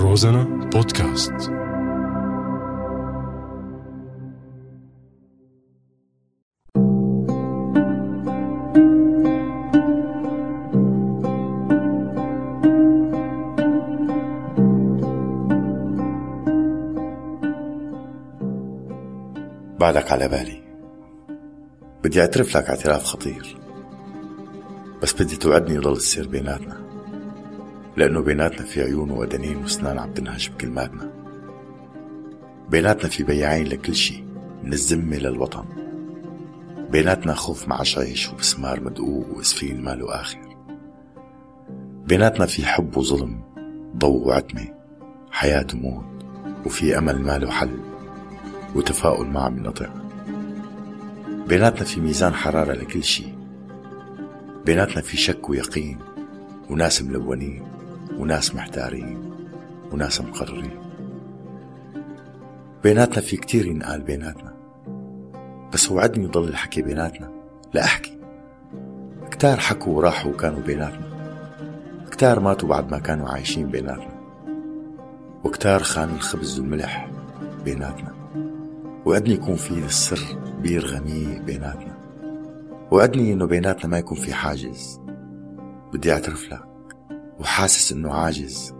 روزانا بودكاست. بعدك على بالي. بدي أعترف لك اعتراف خطير. بس بدي توعدني يضل السير بيناتنا. لأنه بيناتنا في عيون وأدنين وأسنان عم تنهش بكلماتنا. بيناتنا في بياعين لكل شي من الذمة للوطن بيناتنا خوف مع عشايش وبسمار مدقوق واسفين ماله آخر. بيناتنا في حب وظلم ضوء وعتمة حياة وموت وفي أمل ماله حل وتفاؤل ما عم ينطع بيناتنا في ميزان حرارة لكل شي بيناتنا في شك ويقين وناس ملونين. وناس محتارين وناس مقررين. بيناتنا في كتير ينقال بيناتنا. بس وعدني يضل الحكي بيناتنا. لأحكي كتار حكوا وراحوا وكانوا بيناتنا. كتار ماتوا بعد ما كانوا عايشين بيناتنا. وكتار خان الخبز والملح بيناتنا. وعدني يكون في السر بير غميق بيناتنا. وعدني إنه بيناتنا ما يكون في حاجز. بدي أعترف لك. وحاسس إنه عاجز.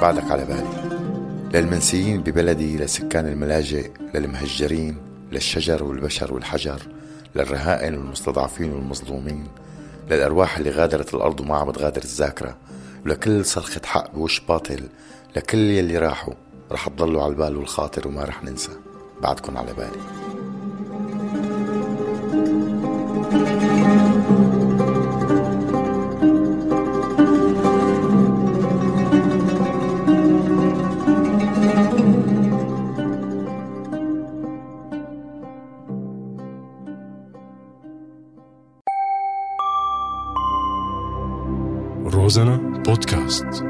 بعدك على بالي. للمنسيين ببلدي لسكان الملاجئ للمهجرين للشجر والبشر والحجر للرهائن والمستضعفين والمظلومين للأرواح اللي غادرت الأرض وما عم تغادر الذاكرة ولكل صرخة حق بوش باطل لكل يلي راحوا رح تضلوا على البال والخاطر وما رح ننسى. بعدكن على بالي. روزانا بودكاست